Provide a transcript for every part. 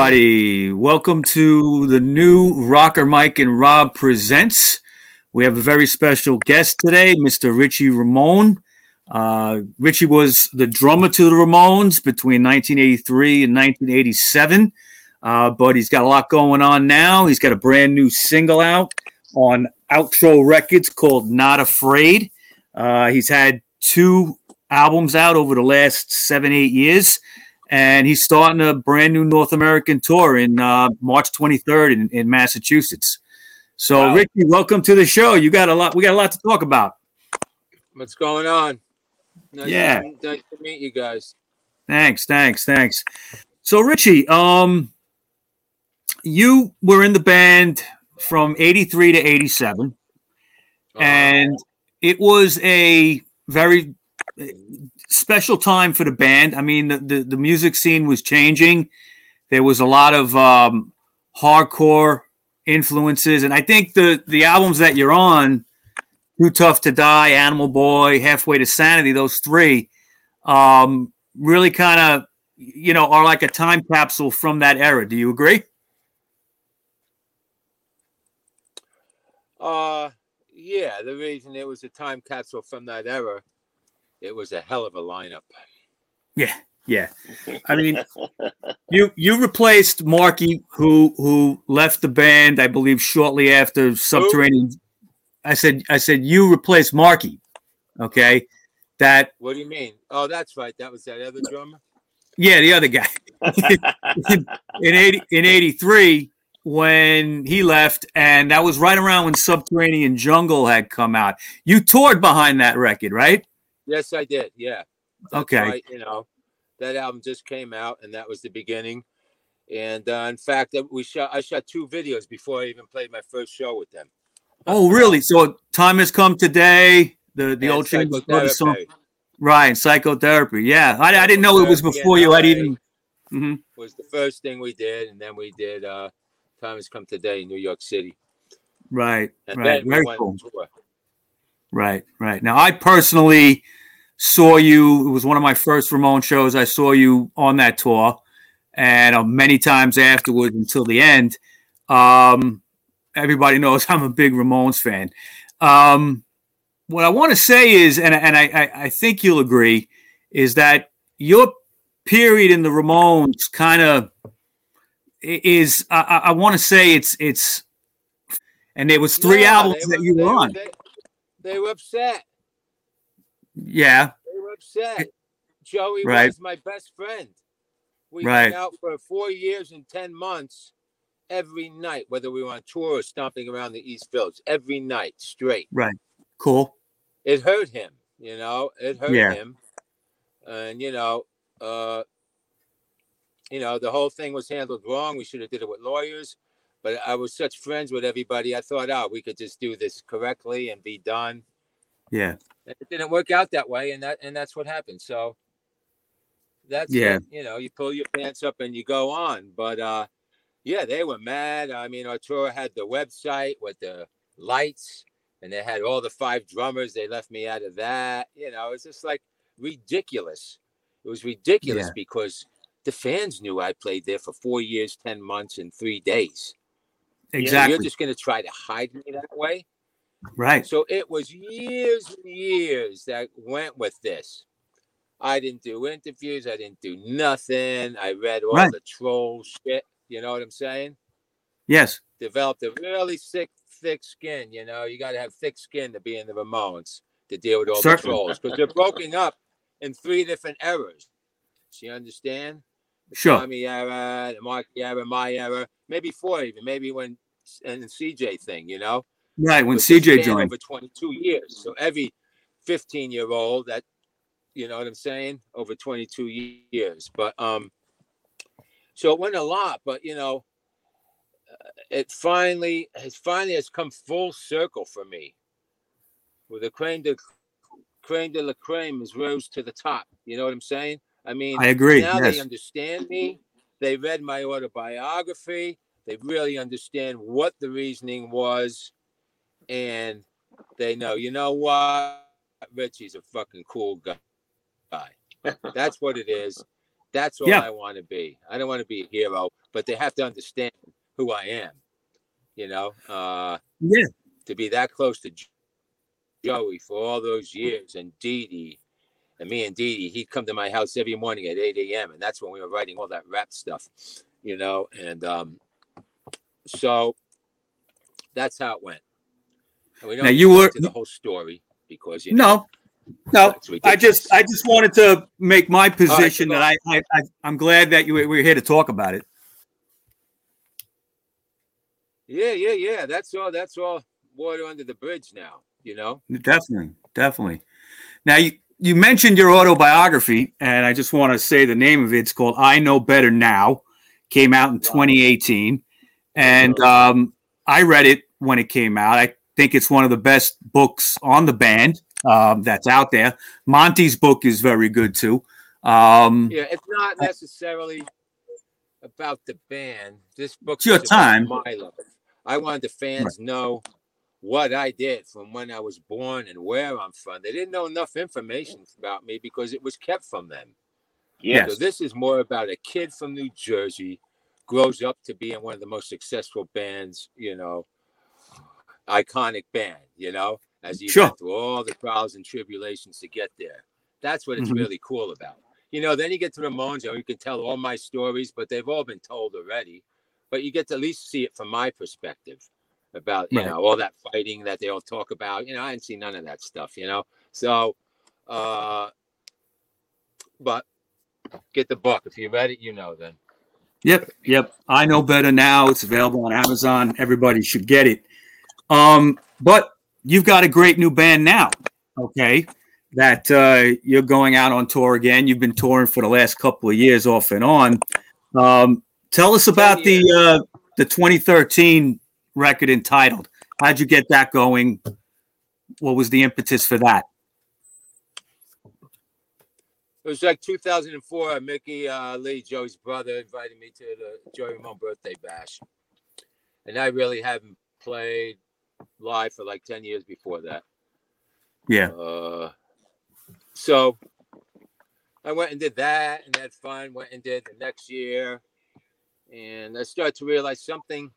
everybody. Welcome to the new Rocker Mike and Rob Presents. We have a very special guest today, Mr. Richie Ramone. Uh, Richie was the drummer to the Ramones between 1983 and 1987, uh, but he's got a lot going on now. He's got a brand new single out on Outro Records called Not Afraid. Uh, he's had two albums out over the last seven, eight years and he's starting a brand new North American tour in uh, March 23rd in, in Massachusetts. So, wow. Ricky, welcome to the show. You got a lot. We got a lot to talk about. What's going on? Nice yeah, to, nice to meet you guys. Thanks, thanks, thanks. So, Richie, um, you were in the band from '83 to '87, uh-huh. and it was a very special time for the band. I mean, the, the, the music scene was changing. There was a lot of um, hardcore influences, and I think the the albums that you're on, Too Tough to Die, Animal Boy, Halfway to Sanity, those three, um, really kind of you know are like a time capsule from that era. Do you agree? Uh, yeah. The reason it was a time capsule from that era it was a hell of a lineup. Yeah, yeah. I mean, you you replaced Marky, who who left the band, I believe, shortly after Subterranean. I said, I said you replaced Marky. Okay, that. What do you mean? Oh, that's right. That was that other drummer. Yeah, the other guy. in, in eighty in eighty three, when he left, and that was right around when Subterranean Jungle had come out. You toured behind that record, right? Yes, I did. Yeah. That's okay. You know, that album just came out, and that was the beginning. And uh, in fact, we shot. I shot two videos before I even played my first show with them. Oh, really? So time has come today. The the and old Chambers Brothers song, right? Psychotherapy. Yeah, I, I didn't know it was before you had even. Mm-hmm. Was the first thing we did, and then we did uh, "Time Has Come Today" in New York City. Right, and right, very cool. Right, right. Now, I personally saw you. It was one of my first Ramon shows. I saw you on that tour, and uh, many times afterwards until the end. Um, everybody knows I'm a big Ramones fan. Um, what I want to say is, and, and I, I think you'll agree, is that your period in the Ramones kind of is. I, I want to say it's it's, and there was three yeah, albums that you were on. They, they were upset. Yeah. They were upset. Joey right. was my best friend. We right. went out for four years and 10 months every night, whether we were on tour or stomping around the East Village, every night straight. Right. Cool. It hurt him, you know, it hurt yeah. him. And, you know, uh, you know, the whole thing was handled wrong. We should have did it with lawyers. But I was such friends with everybody. I thought, oh, we could just do this correctly and be done. Yeah. It didn't work out that way, and that and that's what happened. So that's yeah. What, you know, you pull your pants up and you go on. But uh, yeah, they were mad. I mean, Arturo had the website with the lights, and they had all the five drummers. They left me out of that. You know, it's just like ridiculous. It was ridiculous yeah. because the fans knew I played there for four years, ten months, and three days. Exactly. You are just going to try to hide me that way. Right. So it was years and years that went with this. I didn't do interviews. I didn't do nothing. I read all right. the troll shit. You know what I'm saying? Yes. Developed a really thick, thick skin. You know, you got to have thick skin to be in the Ramones to deal with all Certainly. the trolls because they're broken up in three different eras. Do you understand? Sure. Tommy era, the Mark era, my era, maybe four even, maybe when and the CJ thing, you know. Right when CJ joined over 22 years. So every 15 year old that, you know what I'm saying, over 22 years. But um, so it went a lot, but you know, uh, it finally has finally has come full circle for me. With the crane de crane de la creme has rose to the top. You know what I'm saying? I mean, I agree. Now yes. they understand me. They read my autobiography. They really understand what the reasoning was, and they know. You know what? Richie's a fucking cool guy. That's what it is. That's all Yeah. I want to be. I don't want to be a hero, but they have to understand who I am. You know, uh, Yeah. to be that close to Joey for all those years, and Dee Dee, and me and Dee Dee, he'd come to my house every morning at 8 a.m. and that's when we were writing all that rap stuff, you know, and um, so that's how it went. We don't Now, you were- the whole story because you know No, no. I just. I just wanted to make my position go that I, I, I, I'm glad that you we're here to talk about it. Yeah, yeah, yeah. That's all. That's all. Water under the bridge now. You know. Definitely, definitely. Now you you mentioned your autobiography, and I just want to say the name of it. It's called "I Know Better Now." Came out in 2018, and um, I read it when it came out. I think it's one of the best books on the band um, that's out there. Monty's book is very good too. Um, Yeah, it's not necessarily about the band. This book It's your time. My life. I wanted the fans know what I did from when I was born and where I'm from. They didn't know enough information about me because it was kept from them. Yes. So this is more about a kid from New Jersey grows up to be in one of the most successful bands, you know, iconic band, you know, as you Sure. went through all the trials and tribulations to get there. That's what it's Mhm. really cool about. You know, then you get to Ramones, and you can tell all my stories, but they've all been told already. But you get to at least see it from my perspective about, you Right. know, all that fighting that they all talk about. You know, I didn't see none of that stuff, you know. So uh but get the book. If you read it, you know then. Yep, yep. I know better now. It's available on Amazon. Everybody should get it. Um, but you've got a great new band now. Okay, that uh, you're going out on tour again. You've been touring for the last couple of years, off and on. Um, tell us about the uh, the 2013 record entitled. How'd you get that going? What was the impetus for that? It was like 2004. Mickey uh, Leigh, Joey's brother, invited me to the Joey Ramone birthday bash, and I really haven't played live for like 10 years before that. Yeah, Uh, so I went and did that and had fun. Went and did the next year, and I started to realize something.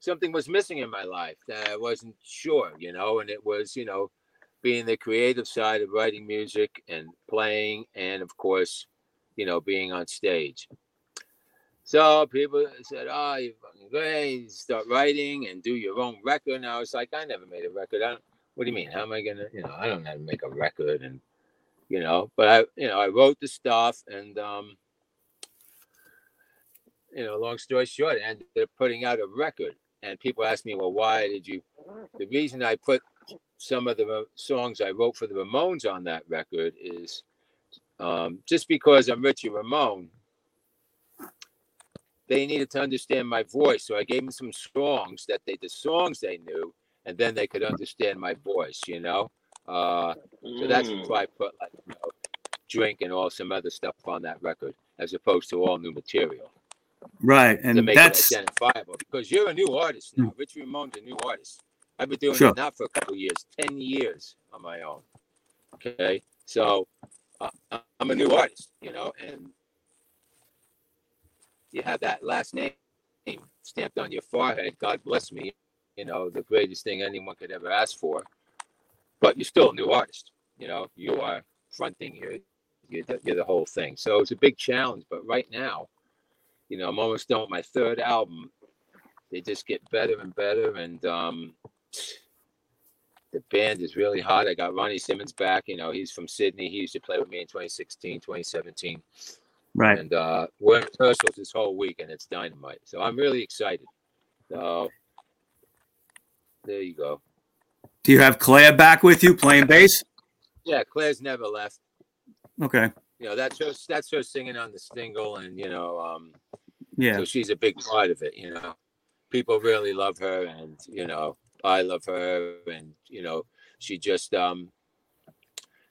Something was missing in my life that I wasn't sure, you know, and it was, you know, being the creative side of writing music and playing, and of course, you know, being on stage. So people said, "Oh, you're fucking great! Start writing and do your own record." And I was like, "I never made a record. I don't, what do you mean? How am I gonna? You know, I don't know how to make a record." And you know, but I, you know, I wrote the stuff, and um, you know, long story short, I ended up putting out a record. And people ask me, "Well, why did you?" The reason I put some of the songs I wrote for the Ramones on that record is um, just because I'm Richie Ramone. They needed to understand my voice, so I gave them some songs that they, the songs they knew, and then they could understand my voice. You know, uh, so that's Mm. why I put like you know, drink and all some other stuff on that record, as opposed to all new material right. to And make that's it identifiable. Because you're a new artist now. Richie Ramone's a new artist. I've been doing Sure. it now for a couple of years, ten years on my own. Okay, so uh, I'm a new artist, you know, and you have that last name stamped on your forehead. God bless me, you know, the greatest thing anyone could ever ask for. But you're still a new artist, you know. You are fronting here. You're the, you're the whole thing. So it's a big challenge. But right now, you know, I'm almost done with my third album. They just get better and better, and um, the band is really hot. I got Ronnie Simmons back. You know, he's from Sydney. He used to play with me in 2016, 2017, right. and uh, we're in rehearsals this whole week, and it's dynamite. So I'm really excited. So there you go. Do you have Claire back with you playing bass? Yeah, Claire's never left. Okay. You know, that's her. That's her singing on the single, and you know, um, Yeah. So she's a big part of it, you know. People really love her and you know, I love her and you know, she just um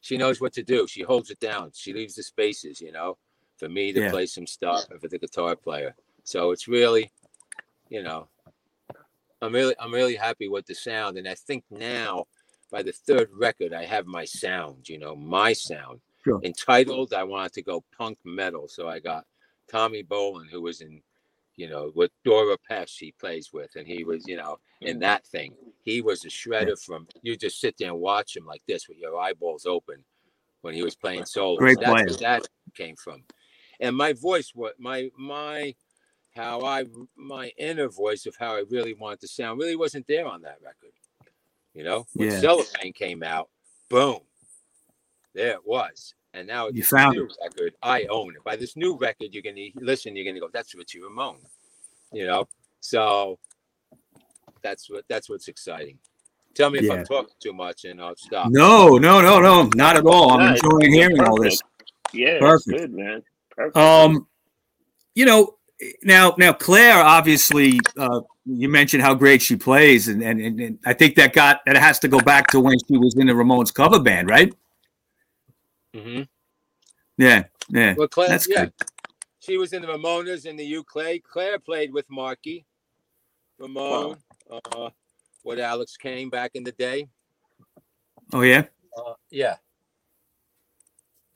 she knows what to do. She holds it down. She leaves the spaces, you know, for me to Yeah. play some stuff and for the guitar player. So it's really, you know, I'm really I'm really happy with the sound. And I think now by the third record I have my sound, you know, my sound. Sure. entitled. I wanted to go punk metal, so I got Tommy Bolan, who was in, you know, with Doro Pesch he plays with, and he was, you know, in mm. that thing. He was a shredder from. You just sit there and watch him like this with your eyeballs open when he was playing solo. Great That's player. where that came from, and my voice, what my my how I my inner voice of how I really wanted to sound really wasn't there on that record. You know, when Yeah. Cellophane came out, boom, there it was. And now You found new record, I own it. By this new record, you're gonna listen, you're gonna go, that's Richie Ramone. You know, so that's what that's what's exciting. Tell me if Yeah. I'm talking too much and I'll stop. No, no, no, no, not at all. I'm No, enjoying you're hearing all this. Yeah, Perfect. that's good, man. Perfect. Um, you know, now now Claire, obviously, uh, you mentioned how great she plays, and, and and and I think that got that has to go back to when she was in the Ramones cover band, right? Mm-hmm. Yeah, yeah. Well, Claire, That's yeah, good. she was in the Ramones in the UK. Claire played with Marky Ramone. Uh, with Alex Kane back in the day. Oh yeah, Uh, yeah.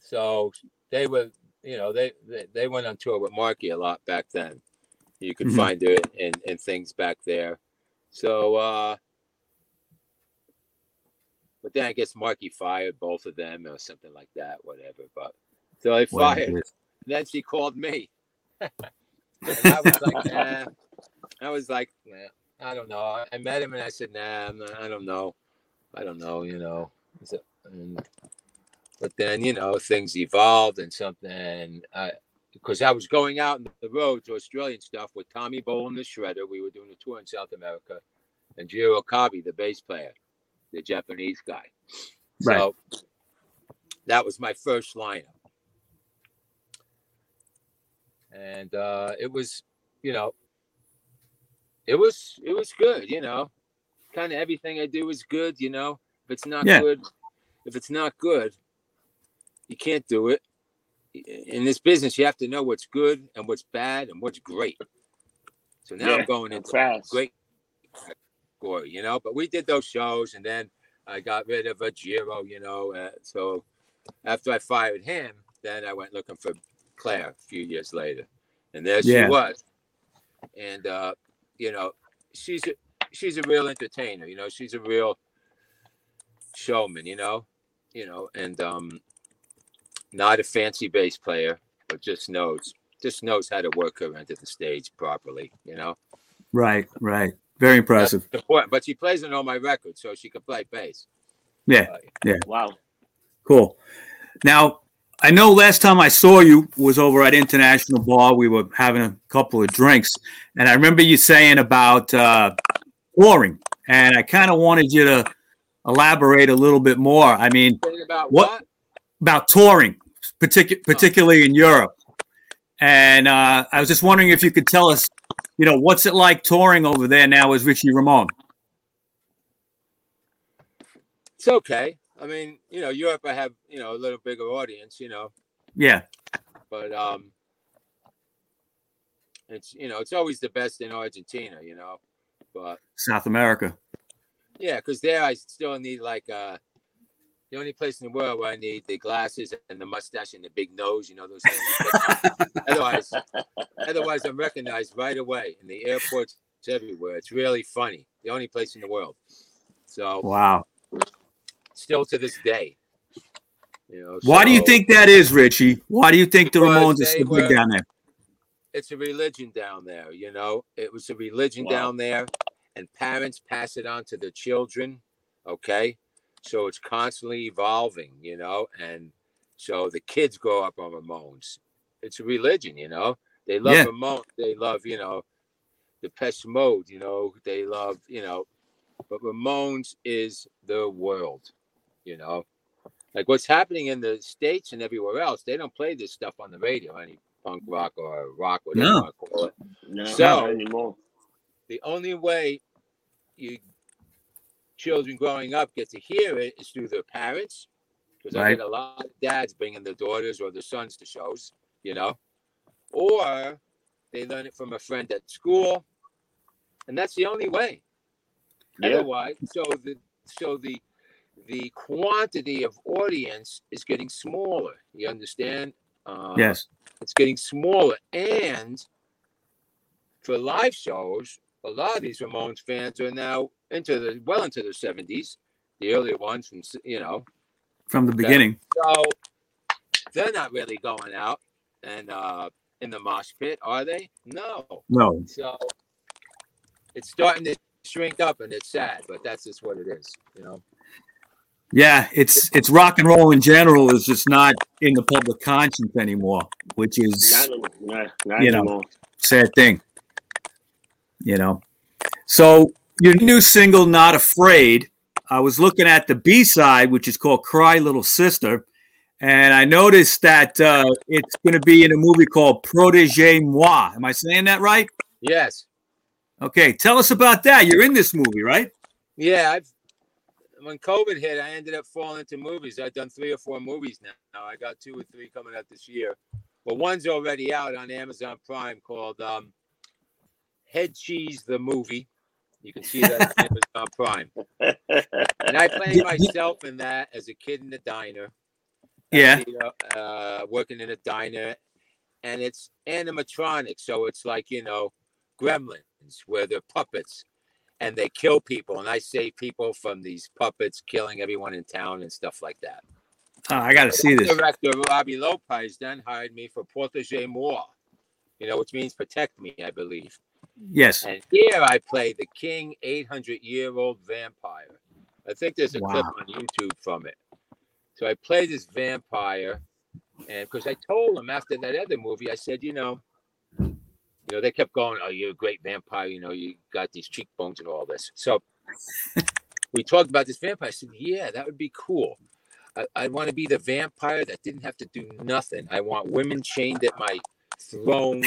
So they were, you know, they, they they went on tour with Marky a lot back then. You could Mhm. find it in, in things back there. So, uh, but then I guess Marky fired both of them or something like that, whatever. But so they Well, fired. Then she called me. and I was like, nah. I was like, nah, I don't know. I- met him and I said, nah, not, I don't know. I don't know, you know. So- and, but then, you know, things evolved and something. I, because I was going out on the road to Australian stuff with Tommy Bolan, the shredder. We were doing a tour in South America, and Jiro Kabi, the bass player, the Japanese guy. Right. So that was my first lineup. And uh, it was, you know, it was it was good, you know. Kind of everything I do is good, you know. If it's not Yeah. good, if it's not good, you can't do it. In this business, you have to know what's good and what's bad and what's great. So now Yeah, I'm going into fast. great category, you know. But we did those shows, and then I got rid of a Giro, you know. Uh, so after I fired him, then I went looking for Claire a few years later, and there Yeah. she was. And uh, you know, she's a she's a real entertainer. You know, she's a real showman. You know, you know, and um, not a fancy bass player, but just knows just knows how to work her into the stage properly. You know, right, right. Very impressive. That's important. But she plays on all my records, so she can play bass. Yeah, Uh, Wow. cool. Now, I know last time I saw you was over at International Bar. We were having a couple of drinks, and I remember you saying about uh, touring, and I kind of wanted you to elaborate a little bit more. I mean, about What- what? About touring, particu- particularly in Europe. And uh, I was just wondering if you could tell us, you know, what's it like touring over there now as Richie Ramone? It's okay. I mean, you know, Europe, I have you know a little bigger audience, you know, Yeah, but um, it's you know it's always the best in Argentina, you know, but South America. yeah, because there I still need like uh the only place in the world where I need the glasses and the mustache and the big nose, you know, those things. otherwise, otherwise I'm recognized right away in the airports it's everywhere. It's really funny. The only place in the world. So Wow. still to this day. You know, Why do you think that is, Richie? Why do you think the Because Ramones are they so big down there? it's a religion down there, you know. It was a religion Wow. down there, and parents pass it on to their children. Okay, so it's constantly evolving, you know, and so the kids grow up on Ramones. It's a religion, you know. They love Yeah. Ramones. They love, you know, the Depeche Mode. You know, they love, you know, but Ramones is the world, you know. Like what's happening in the states and everywhere else, they don't play this stuff on the radio, any punk rock or rock, whatever No. you call it. No, So- not anymore. The only way you children growing up get to hear it is through their parents, because I Right. get a lot of dads bringing their daughters or their sons to shows, you know, or they learn it from a friend at school, and that's the only way. Yeah. Otherwise, so the so the the quantity of audience is getting smaller. You understand? Uh, yes. It's getting smaller. And for live shows, a lot of these Ramones fans are now into the well into the 70s, the earlier ones from, you know, from the beginning. So they're not really going out and uh, in the mosh pit, are they? No. No. So it's starting to shrink up and it's sad, but that's just what it is, you know. Yeah, it's it's rock and roll in general is just not in the public conscience anymore, which is not, not, you know sad thing. You know, so your new single "Not Afraid." I was looking at the B side, which is called "Cry Little Sister," and I noticed that uh, it's going to be in a movie called Protege Moi. Am I saying that right? Yes. Okay, tell us about that. You're in this movie, right? Yeah, I've when COVID hit, I ended up falling into movies. I've done three or four movies now. I got two or three coming out this year. But one's already out on Amazon Prime called um, Head Cheese the Movie. You can see that on Amazon Prime. And I played myself in that as a kid in the diner. Yeah. Uh, working in a diner. And it's animatronic. So it's like, you know, gremlins where they're puppets and they kill people. And I save people from these puppets killing everyone in town and stuff like that. Oh, I got to see this. Director Robbie Lopez then hired me for Protege Moi, you know, which means protect me, I believe. Yes. And here I play the King 800 year old vampire. I think there's a wow. clip on YouTube from it. So I play this vampire, and because I told him after that other movie, I said, you know, you know, they kept going, Oh, you're a great vampire, you know, you got these cheekbones and all this. So we talked about this vampire. I said, Yeah, that would be cool. I, I want to be the vampire that didn't have to do nothing. I want women chained at my throne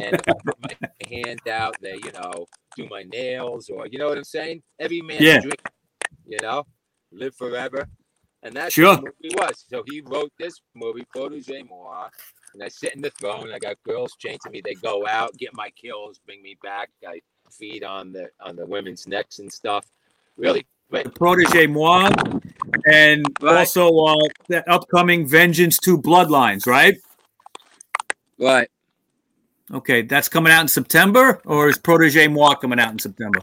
and put my hand out, they, you know, do my nails or you know what I'm saying? Every man yeah. dream, you know, live forever. And that's sure. what the movie was. So he wrote this movie, Protege Moi, and I sit in the throne. I got girls chained to me. They go out, get my kills, bring me back. I feed on the on the women's necks and stuff. Really great. Protege Moi, and right. also uh, that upcoming Vengeance Two Bloodlines, right? Right. Okay, that's coming out in September, or is Protege Moi coming out in September?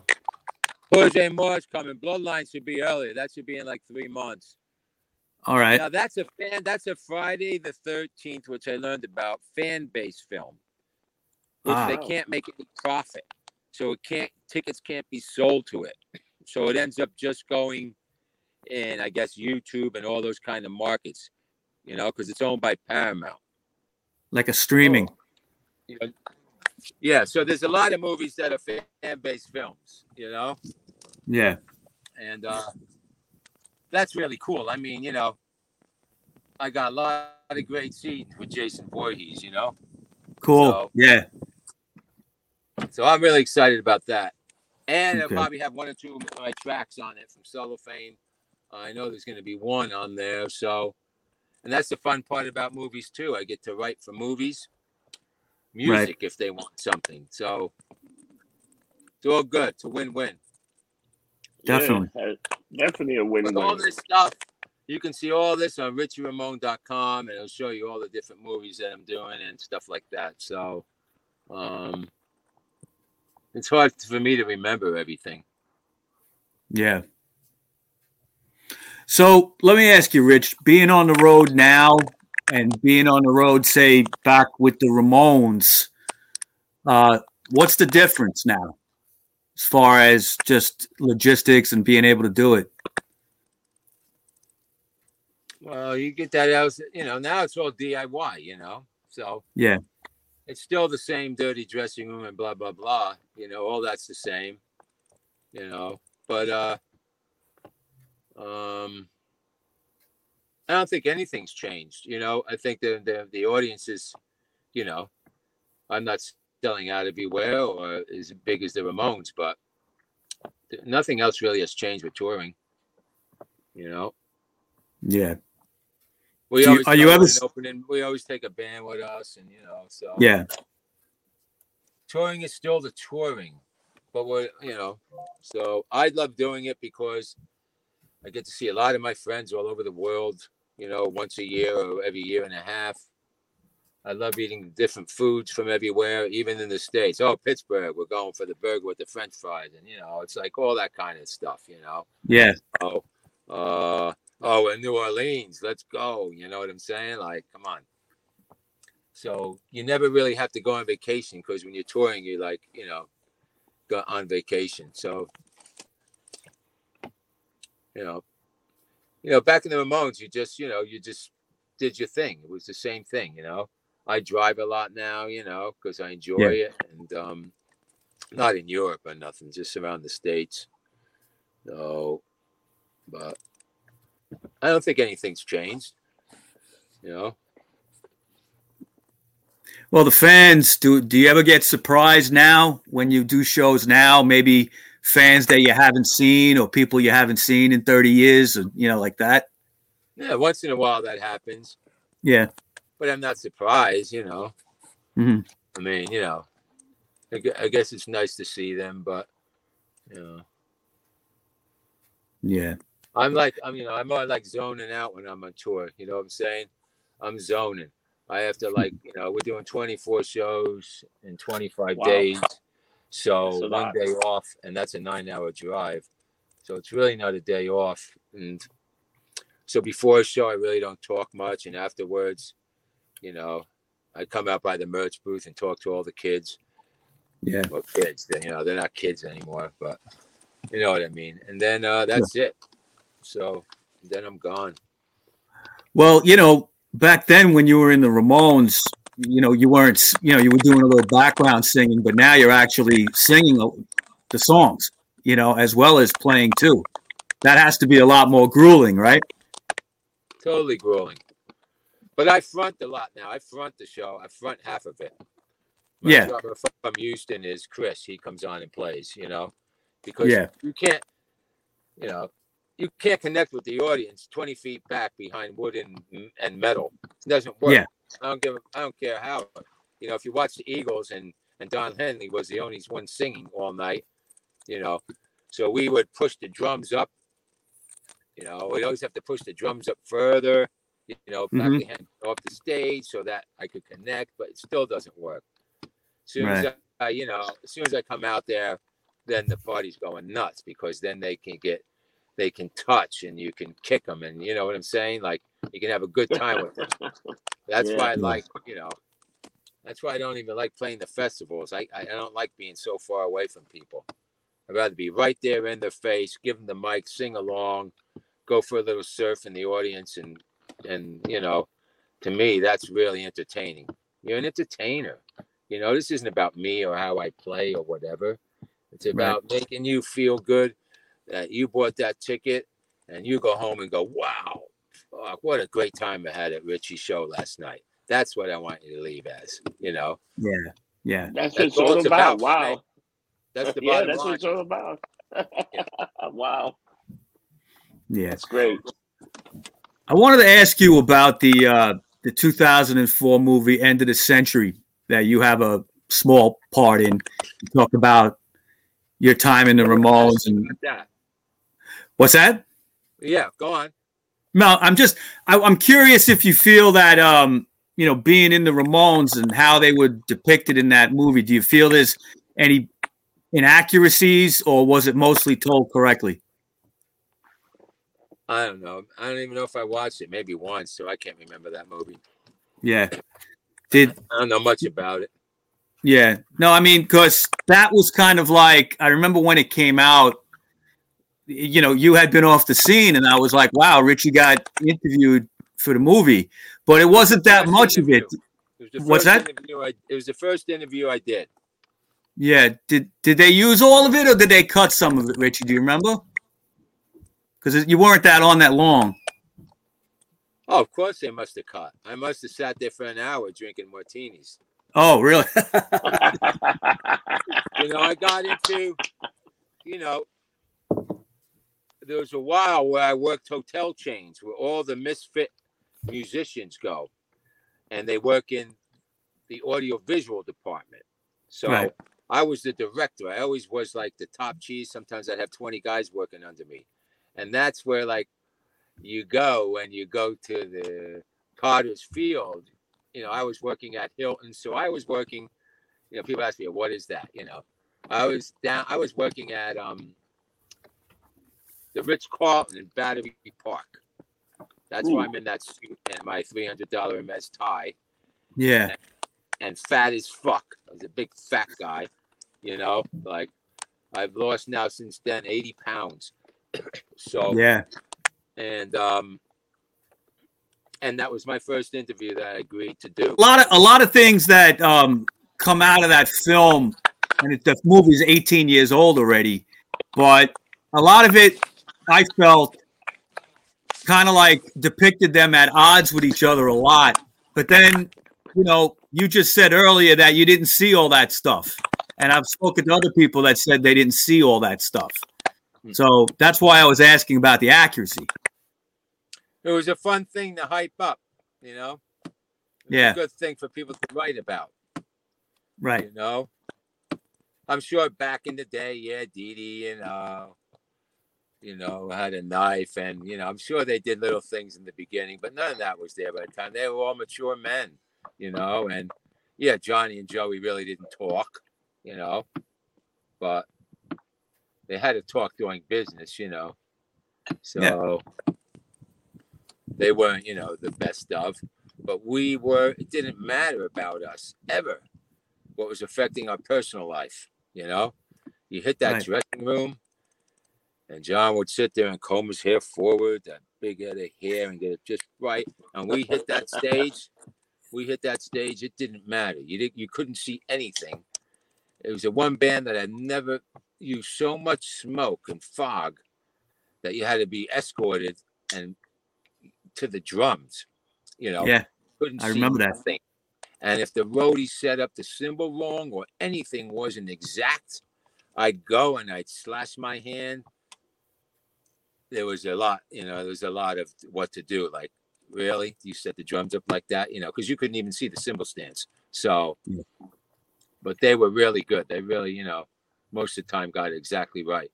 Protege Moi is coming. Bloodline should be earlier. That should be in like three months. All right. Now that's a fan. That's a Friday the Thirteenth, which I learned about fan base film, which ah. they can't make any profit, so it can't tickets can't be sold to it. So it ends up just going in, I guess, YouTube and all those kind of markets, you know, because it's owned by Paramount. Like a streaming. So, you know, yeah. So there's a lot of movies that are fan based films, you know. Yeah. And uh that's really cool. I mean, you know, I got a lot of great scenes with Jason Voorhees, you know. Cool. So, yeah. So I'm really excited about that. And okay. I'll probably have one or two of my tracks on it from Cellophane. Uh, I know there's going to be one on there. So, and that's the fun part about movies too. I get to write for movies, music right. if they want something. So it's all good. It's a win-win. Definitely. Yeah, definitely a win-win. With all this stuff, you can see all this on richieramone.com and it'll show you all the different movies that I'm doing and stuff like that. So um it's hard for me to remember everything. Yeah. So let me ask you, Rich, being on the road now and being on the road, say back with the Ramones, uh, what's the difference now? as far as just logistics and being able to do it? Well, you get that out, you know, now it's all DIY, you know. So yeah, it's still the same dirty dressing room and blah blah blah. You know, all that's the same. You know, but uh um I don't think anything's changed. You know, I think the the, the audience is, you know, I'm not selling out everywhere or as big as the Ramones, but nothing else really has changed with touring. You know. Yeah. We always are you ever opening? We always take a band with us, and you know, so yeah. Touring is still the touring, but we're you know, so I love doing it because I get to see a lot of my friends all over the world, you know, once a year or every year and a half. I love eating different foods from everywhere, even in the States. Oh, Pittsburgh, we're going for the burger with the French fries. And, you know, it's like all that kind of stuff, you know. Yeah. Oh, uh, oh, in New Orleans, let's go. You know what I'm saying? Like, come on. So you never really have to go on vacation because when you're touring, you're like, you know, go on vacation. So, you know, you know, back in the Ramones, you just, you know, you just did your thing. It was the same thing, you know. I drive a lot now, you know, because I enjoy Yeah. it, and um, not in Europe or nothing, just around the states. So, but I don't think anything's changed. You know, Well, the fans do. Do you ever get surprised now when you do shows now? Maybe fans that you haven't seen or people you haven't seen in thirty years, or you know, like that. yeah, once in a while that happens, Yeah. but I'm not surprised. You know, Mhm. I mean, you know, I gue- I guess it's nice to see them, but you know. Yeah. I'm like, I'm, you know, I'm more like zoning out when I'm on tour. You know what I'm saying? I'm zoning. I have to like, you know, we're doing 24 shows in 25 Wow. days. So That's one day off, and that's a nine hour drive. So it's really not a day off. And so before a show, I really don't talk much. And afterwards, you know, I come out by the merch booth and talk to all the kids Yeah. well, kids. They, you know, they're not kids anymore, but you know what I mean. And then uh, that's it. So then I'm gone. Well, you know, back then when you were in the Ramones, you know, you weren't, you know, you were doing a little background singing, but now you're actually singing the songs, you know, as well as playing too. That has to be a lot more grueling, right? Totally grueling. But I front a lot now. I front the show. I front half of it. My Yeah. from Houston is Chris. He comes on and plays. You know, because Yeah. you can't, you know, you can't connect with the audience 20 feet back behind wood and and metal. It doesn't work. Yeah. I don't give. I don't care how. You know, if you watch the Eagles and and Don Henley was the only one singing all night. You know, so we would push the drums up. You know, we always have to push the drums up further. You know, back Mhm. behind off the stage so that I could connect, but it still doesn't work. As soon as I, you know, as soon as I come out there, then the party's going nuts because then they can get, they can touch and you can kick them and you know what I'm saying. Like you can have a good time with them. That's why I like, you know, that's why I don't even like playing the festivals. I, I I don't like being so far away from people. I'd rather be right there in their face, give them the mic, sing along, go for a little surf in the audience, and and you know, to me, that's really entertaining. You're an entertainer. You know, this isn't about me or how I play or whatever. It's about making you feel good that you bought that ticket and you go home and go, wow, fuck, what a great time I had at Richie's show last night. That's what I want you to leave as, you know. Yeah. Yeah. That's what it's all all it's about. about for me. Wow. That's the yeah, that's line. what it's all about. wow. Yeah. That's great. I wanted to ask you about the uh, the 2004 movie End of the Century that you have a small part in. You talk about your time in the Ramones and Yeah. what's that? Yeah, go on. No, I'm just I, I'm curious if you feel that um you know being in the Ramones and how they were depicted in that movie. Do you feel there's any inaccuracies or was it mostly told correctly? I don't know. I don't even know if I watched it. Maybe once, so I can't remember that movie. Yeah. Did I don't know much about it. Yeah. No, I mean, because that was kind of like, I remember when it came out, you know, you had been off the scene, and I was like, wow, Richie got interviewed for the movie. But it wasn't that much of it. It was What's that? I, it was the first interview I did. Yeah. Did did they use all of it or did they cut some of it, Richie? Do you remember? Because you weren't that on that long. Oh, of course they must have cut. I must have sat there for an hour drinking martinis. Oh, really? You know, I got into, you know, there was a while where I worked hotel chains where all the misfit musicians go and they work in the audio visual department. So Right. I was the director. I always was like the top cheese. Sometimes I'd have 20 guys working under me. and that's where like you go when you go to the Potter's Field. You know, I was working at Hilton, so I was working. You know, people ask me, "What is that?" You know, I was down. I was working at um the Ritz Carlton in Battery Park. That's why I'm in that suit and my three hundred dollar MS tie Yeah. and fat as fuck. I was a big fat guy, you know. Like I've lost now since then eighty pounds. so Yeah. and um and that was my first interview that I agreed to do. A lot of a lot of things that um, come out of that film, and it, the movie's 18 years old already, but a lot of it I felt kind of like depicted them at odds with each other a lot. But then, you know, you just said earlier that you didn't see all that stuff, and I've spoken to other people that said they didn't see all that stuff. So that's why I was asking about the accuracy. It was a fun thing to hype up, you know. Yeah. good thing for people to write about. Right. you know. I'm sure back in the day, yeah, Dee Dee and uh, you know, had a knife, and you know, I'm sure they did little things in the beginning, but none of that was there by the time they were all mature men, you know. And yeah, Johnny and Joey really didn't talk, you know, but they had to talk doing business, you know. So they weren't, you know, the best of, but we were. It didn't matter about us ever what was affecting our personal life. You know, you hit that Right. dressing room, and John would sit there and comb his hair forward, that big head of hair, and get it just right. And we hit that stage. We hit that stage. It didn't matter. You didn't. You couldn't see anything. It was the one band that had never used so much smoke and fog that you had to be escorted and to the drums. You know, Yeah. couldn't I see remember that. thing. And if the roadie set up the cymbal wrong or anything wasn't exact, I'd go and I'd slash my hand. There was a lot, you know, there was a lot of what to do. Like, really? You set the drums up like that, you know, because you couldn't even see the cymbal stands. So, but they were really good. They really, you know, most of the time got it exactly right.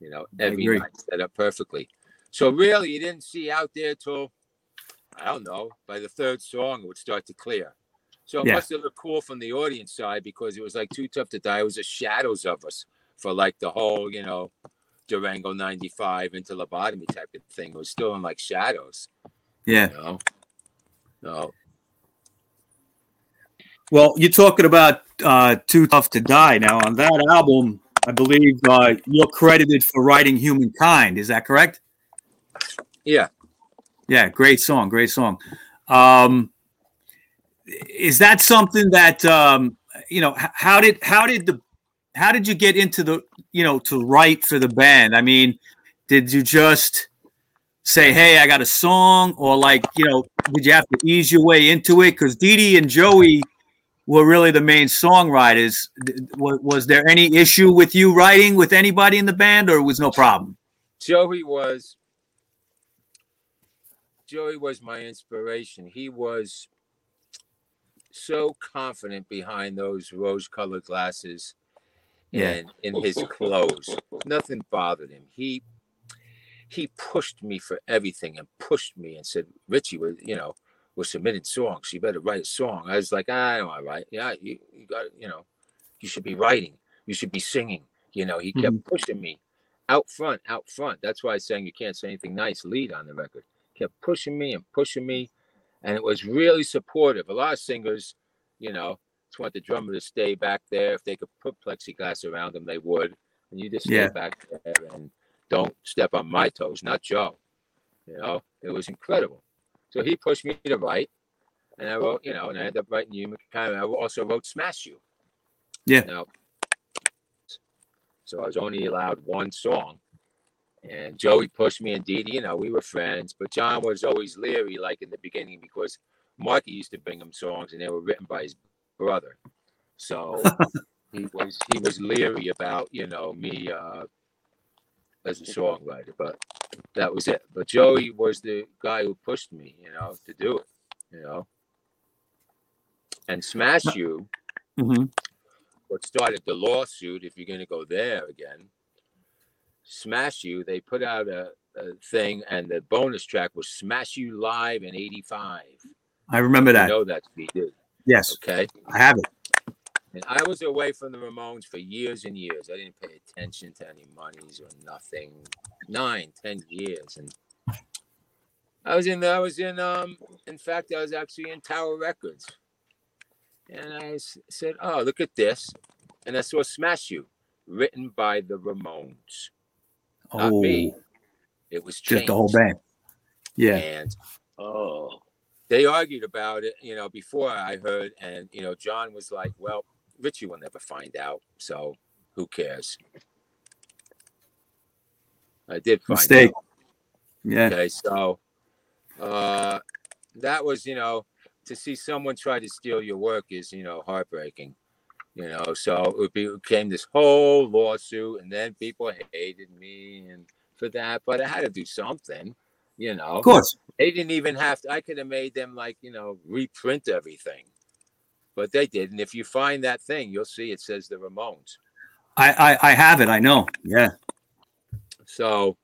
You know, every night set up perfectly. So really, you didn't see out there till I don't know by the third song it would start to clear. So it Yeah. must have looked cool from the audience side because it was like too tough to die. It was the shadows of us for like the whole, you know, Durango 95 into lobotomy type of thing. It was still in like shadows, Yeah. you know. No, Well, you're talking about uh, "Too Tough to Die." Now, on that album, I believe uh, you're credited for writing "Humankind." Is that correct? yeah. Yeah, great song, great song. Um, is that something that um, you know? How did how did the how did you get into the you know to write for the band? I mean, did you just say, "Hey, I got a song," or like you know, did you have to ease your way into it? Because Dee Dee and Joey were really the main songwriters. Th- Was there any issue with you writing with anybody in the band, or was no problem? Joey was Joey was my inspiration. He was so confident behind those rose-colored glasses Yeah. and in his clothes. Nothing bothered him. He he pushed me for everything and pushed me and said, Richie, we you know, we're submitting songs. You better write a song. I was like, ah, I don't want to write. Yeah, you, you got you know, you should be writing. You should be singing. You know, he kept mm-hmm. pushing me out front, out front. That's why I was saying You Can't Say Anything Nice lead on the record. Kept pushing me and pushing me. And it was really supportive. A lot of singers, you know, just want the drummer to stay back there. If they could put plexiglass around them, they would. And you just stay Yeah. back there and don't step on my toes, not Joe. You know, it was incredible. So he pushed me to write. And I wrote, you know, and I ended up writing you kind of I also wrote Smash You. Yeah. Now, so I was only allowed one song. And Joey pushed me and Dee Dee, you know, we were friends, but John was always leery, like in the beginning, because Marky used to bring him songs and they were written by his brother. So he was he was leery about, you know, me uh as a songwriter, but that was it. But Joey was the guy who pushed me, you know, to do it, you know. And Smash You hmm what started the lawsuit, if you're going to go there again, Smash You, they put out a, uh, thing, and the bonus track was "Smash You Live" in '85. I remember that. You know that he did. Yes, Okay. I have it. And I was away from the Ramones for years and years. I didn't pay attention to any monies or nothing. Nine, ten years, and I was in. I was in. Um, in fact, I was actually in Tower Records, and I said, "Oh, look at this," and I saw "Smash You," written by the Ramones. Not Oh, me. It was just the whole band. Yeah. And Oh. They argued about it, you know, before I heard, and you know, John was like, "Well, Richie will never find out, so who cares?" I did find Mistake. out. Yeah. Okay, so uh, that was, you know, to see someone try to steal your work is, you know, heartbreaking. You know, so it became this whole lawsuit, and then people hated me and for that, but I had to do something. You know, Of course. they didn't even have to. I could have made them like you know reprint everything, but they didn't. If you find that thing, you'll see it says the Ramones. I, I I have it. I know. Yeah. So,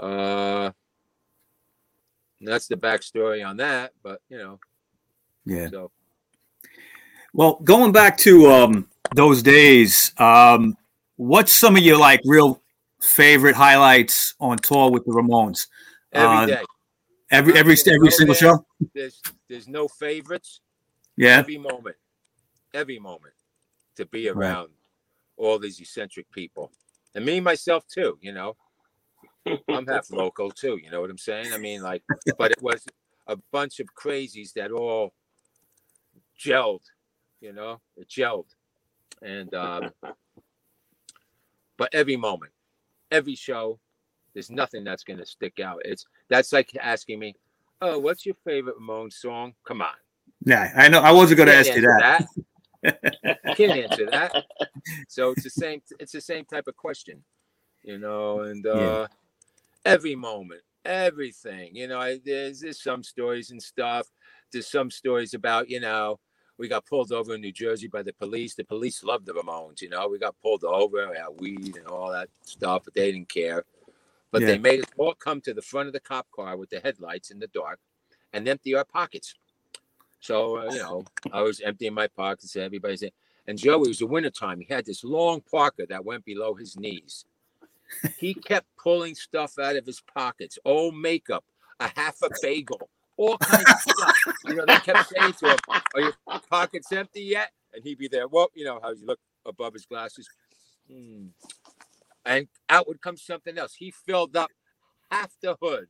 uh, that's the backstory on that. But you know, Yeah. so Well, going back to um, those days, um, what's some of your like real favorite highlights on tour with the Ramones? every Uh, day Every every every single show. there's there's no favorites. Yeah. Every moment, every moment, to be Right. around all these eccentric people, and me myself too. You know, I'm half local too. You know what I'm saying? I mean, like, but it was a bunch of crazies that all gelled. You know, it gelled, and um, but every moment, every show, there's nothing that's gonna stick out. It's that's like asking me, "Oh, what's your favorite Ramon song?" Come on. Yeah. I know. I wasn't going to ask you that. that. Can't answer that. So it's the same. It's the same type of question, you know. And uh, Yeah. every moment, everything, you know. I, there's there's some stories and stuff. There's some stories about you know we got pulled over in New Jersey by the police. The police loved the Ramones, you know. We got pulled over, we had weed and all that stuff, but they didn't care. But Yeah. they made us all come to the front of the cop car with the headlights in the dark and empty our pockets. So, uh, you know, I was emptying my pockets. Everybody's in. And Joe, it was the wintertime. He had this long parka that went below his knees. He kept pulling stuff out of his pockets, old makeup, a half a bagel, all kinds of stuff. You know, they kept saying to him, Are your pockets empty yet? And he'd be there. Well, you know how you look above his glasses. Hmm. And out would come something else. He filled up half the hood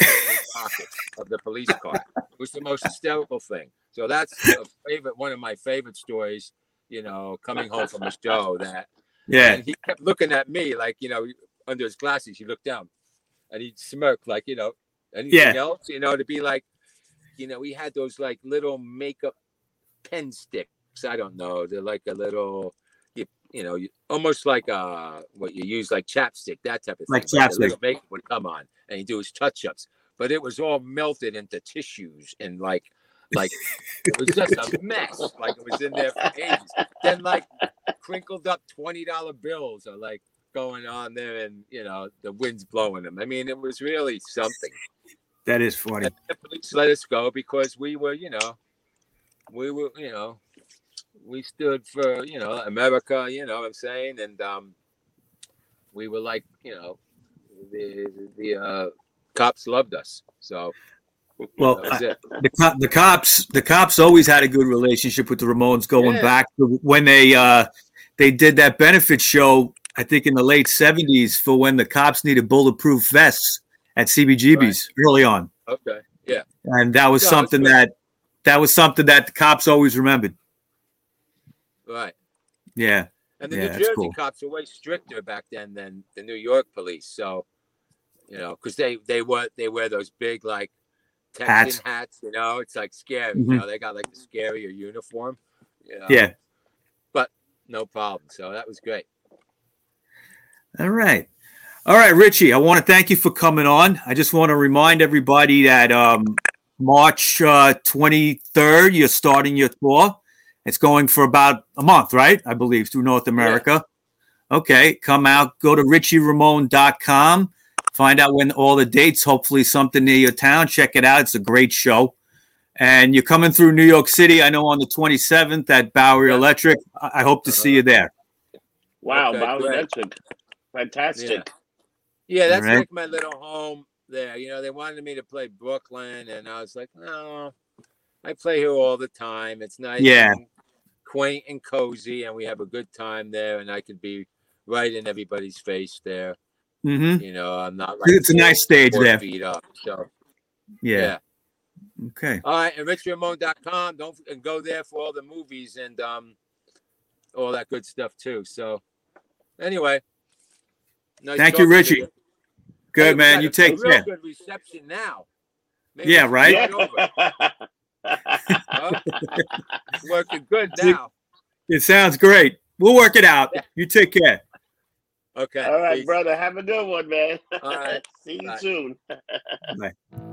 of of the police car. It was the most hysterical thing. So that's a favorite, one of my favorite stories. You know, coming home from a show that, Yeah. and he kept looking at me like, you know, under his glasses. He looked down, and he'd smirk like, you know, anything Yeah. else, you know, to be like, you know, we had those like little makeup pen sticks. I don't know. They're like a little, you, you know, you, almost like uh what you use like chapstick, that type of thing. Like chapstick. makeup would come on, and he do his touch ups. But it was all melted into tissues and like, like it was just a mess. Like it was in there for ages. Then like crinkled up twenty dollar bills are like going on there, and you know the wind's blowing them. I mean, it was really something. That is funny. And the police let us go because we were, you know, we were, you know, we stood for, you know, America, you know what I'm saying? And um we were like, you know, the the uh cops loved us. So Well, that the co- the cops the cops always had a good relationship with the Ramones going Yeah. back to when they uh they did that benefit show I think in the late 70s for when the cops needed bulletproof vests at CBGB's early on Okay. Yeah. and that was No, something that that was something that the cops always remembered Right. yeah And the Yeah, New Jersey cool. cops were way stricter back then than the New York police. So, you know, because they they wear they wear those big like Texan Hats. hats. You know, it's like scary. Mhm. You know, they got like the scarier uniform. You know? yeah But no problem. So that was great. All right. All right, Richie, I want to thank you for coming on. I just want to remind everybody that um, March uh, 23rd, you're starting your tour. It's going for about a month, right? I believe, through North America. Okay, come out, go to richieramone.com, Find out when all the dates. Hopefully, something near your town. Check it out. It's a great show. And you're coming through New York City. I know on the 27th at Bowery Yeah. Electric. I I hope to see you there. Wow, Okay, Bowery. Electric. Fantastic. Yeah, that's Alright. like my little home there. You know, they wanted me to play Brooklyn, and I was like, no, I play here all the time. It's nice, Yeah. and quaint and cozy, and we have a good time there. And I could be right in everybody's face there. hmm You know, I'm not. It's a nice stage there. Feet up. So Yeah. yeah. Okay. All right, and richieramone.com. Don't and go there for all the movies and um all that good stuff too. So anyway, nice Thank you, talking Richie. Hey, Good we man. You a- take a real care. Good reception now. Yeah, right? right over. Huh? It's working good now. It sounds great. We'll work it out. You take care. Okay. All right, peace. brother. Have a good one, man. All right. See you Bye. soon. Bye.